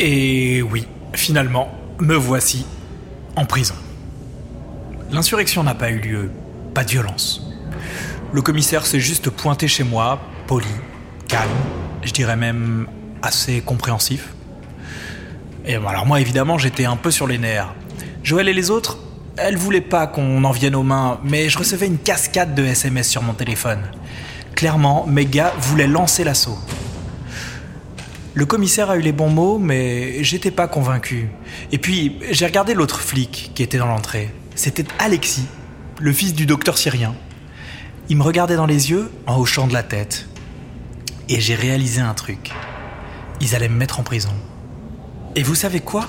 Et oui, finalement, me voici en prison. L'insurrection n'a pas eu lieu, pas de violence. Le commissaire s'est juste pointé chez moi, poli, calme, je dirais même assez compréhensif. Et alors moi évidemment j'étais un peu sur les nerfs. Joël et les autres, elles voulaient pas qu'on en vienne aux mains, mais je recevais une cascade de SMS sur mon téléphone. Clairement, mes gars voulaient lancer l'assaut. Le commissaire a eu les bons mots, mais j'étais pas convaincu. Et puis, j'ai regardé l'autre flic qui était dans l'entrée. C'était Alexis, le fils du docteur syrien. Il me regardait dans les yeux en hochant de la tête. Et j'ai réalisé un truc. Ils allaient me mettre en prison. Et vous savez quoi?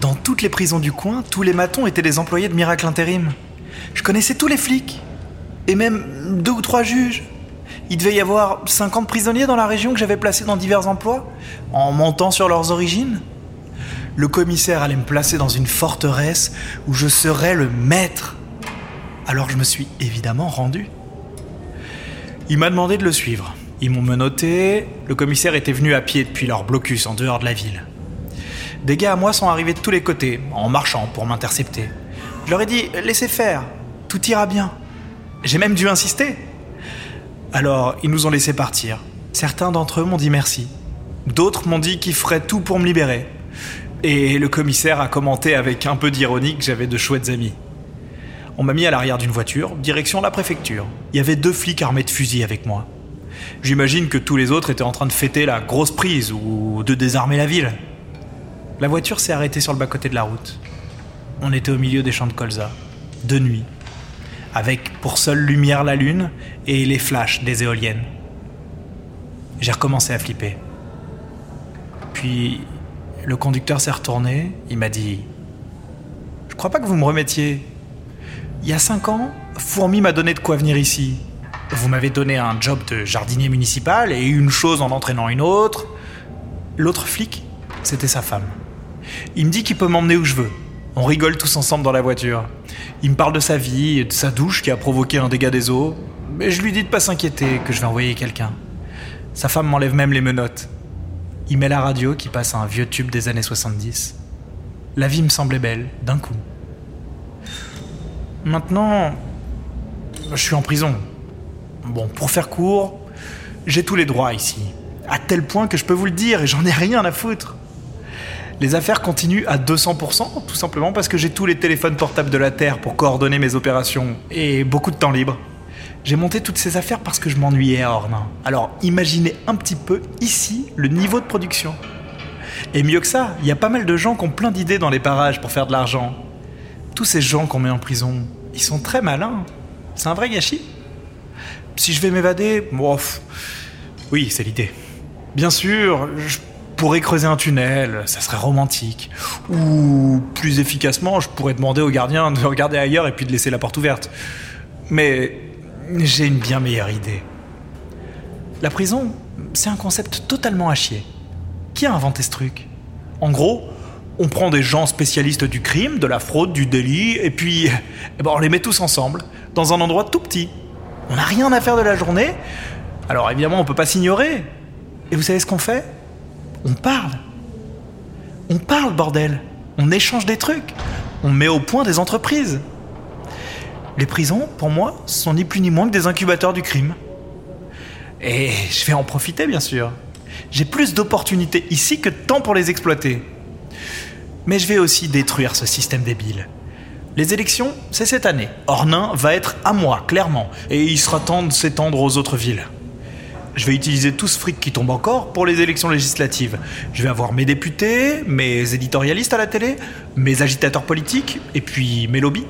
Dans toutes les prisons du coin, tous les matons étaient des employés de Miracle Intérim. Je connaissais tous les flics. Et même deux ou trois juges. Il devait y avoir 50 prisonniers dans la région que j'avais placés dans divers emplois, en montant sur leurs origines. Le commissaire allait me placer dans une forteresse où je serais le maître. Alors je me suis évidemment rendu. Il m'a demandé de le suivre. Ils m'ont menotté, le commissaire était venu à pied depuis leur blocus en dehors de la ville. Des gars à moi sont arrivés de tous les côtés, en marchant pour m'intercepter. Je leur ai dit laissez faire, tout ira bien. J'ai même dû insister. Alors, ils nous ont laissé partir. Certains d'entre eux m'ont dit merci. D'autres m'ont dit qu'ils feraient tout pour me libérer. Et le commissaire a commenté avec un peu d'ironie que j'avais de chouettes amis. On m'a mis à l'arrière d'une voiture, direction la préfecture. Il y avait deux flics armés de fusils avec moi. J'imagine que tous les autres étaient en train de fêter la grosse prise ou de désarmer la ville. La voiture s'est arrêtée sur le bas-côté de la route. On était au milieu des champs de colza, de nuit, avec pour seule lumière la lune et les flashs des éoliennes. J'ai recommencé à flipper. Puis le conducteur s'est retourné, il m'a dit Je crois pas que vous me remettiez. Il y a cinq ans, Fourmi m'a donné de quoi venir ici. Vous m'avez donné un job de jardinier municipal et une chose en entraînant une autre. L'autre flic, c'était sa femme. Il me dit qu'il peut m'emmener où je veux. On rigole tous ensemble dans la voiture. Il me parle de sa vie et de sa douche qui a provoqué un dégât des eaux. Mais je lui dis de pas s'inquiéter, que je vais envoyer quelqu'un. Sa femme m'enlève même les menottes. Il met la radio qui passe un vieux tube des années 70. La vie me semblait belle, d'un coup. Maintenant, je suis en prison. Bon, pour faire court, j'ai tous les droits ici. À tel point que je peux vous le dire et j'en ai rien à foutre. Les affaires continuent à 200%, tout simplement parce que j'ai tous les téléphones portables de la Terre pour coordonner mes opérations et beaucoup de temps libre. J'ai monté toutes ces affaires parce que je m'ennuyais à Ornain. Alors imaginez un petit peu ici le niveau de production. Et mieux que ça, il y a pas mal de gens qui ont plein d'idées dans les parages pour faire de l'argent. Tous ces gens qu'on met en prison, ils sont très malins. C'est un vrai gâchis. Si je vais m'évader, bon, oui, c'est l'idée. Bien sûr, je pourrais creuser un tunnel, ça serait romantique. Ou plus efficacement, je pourrais demander au gardien de regarder ailleurs et puis de laisser la porte ouverte. Mais j'ai une bien meilleure idée. La prison, c'est un concept totalement à chier. Qui a inventé ce truc? En gros, on prend des gens spécialistes du crime, de la fraude, du délit, et puis eh ben, on les met tous ensemble, dans un endroit tout petit. On n'a rien à faire de la journée, alors évidemment on peut pas s'ignorer. Et vous savez ce qu'on fait? On parle. On parle, bordel. On échange des trucs. On met au point des entreprises. Les prisons, pour moi, sont ni plus ni moins que des incubateurs du crime. Et je vais en profiter, bien sûr. J'ai plus d'opportunités ici que de temps pour les exploiter. Mais je vais aussi détruire ce système débile. Les élections, c'est cette année. Ornain va être à moi, clairement, et il sera temps de s'étendre aux autres villes. Je vais utiliser tout ce fric qui tombe encore pour les élections législatives. Je vais avoir mes députés, mes éditorialistes à la télé, mes agitateurs politiques, et puis mes lobbies.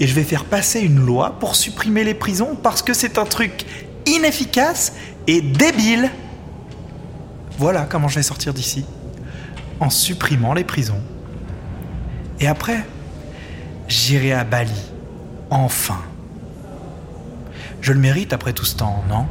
Et je vais faire passer une loi pour supprimer les prisons parce que c'est un truc inefficace et débile. Voilà comment je vais sortir d'ici. En supprimant les prisons. Et après, j'irai à Bali. Enfin. Je le mérite après tout ce temps, non?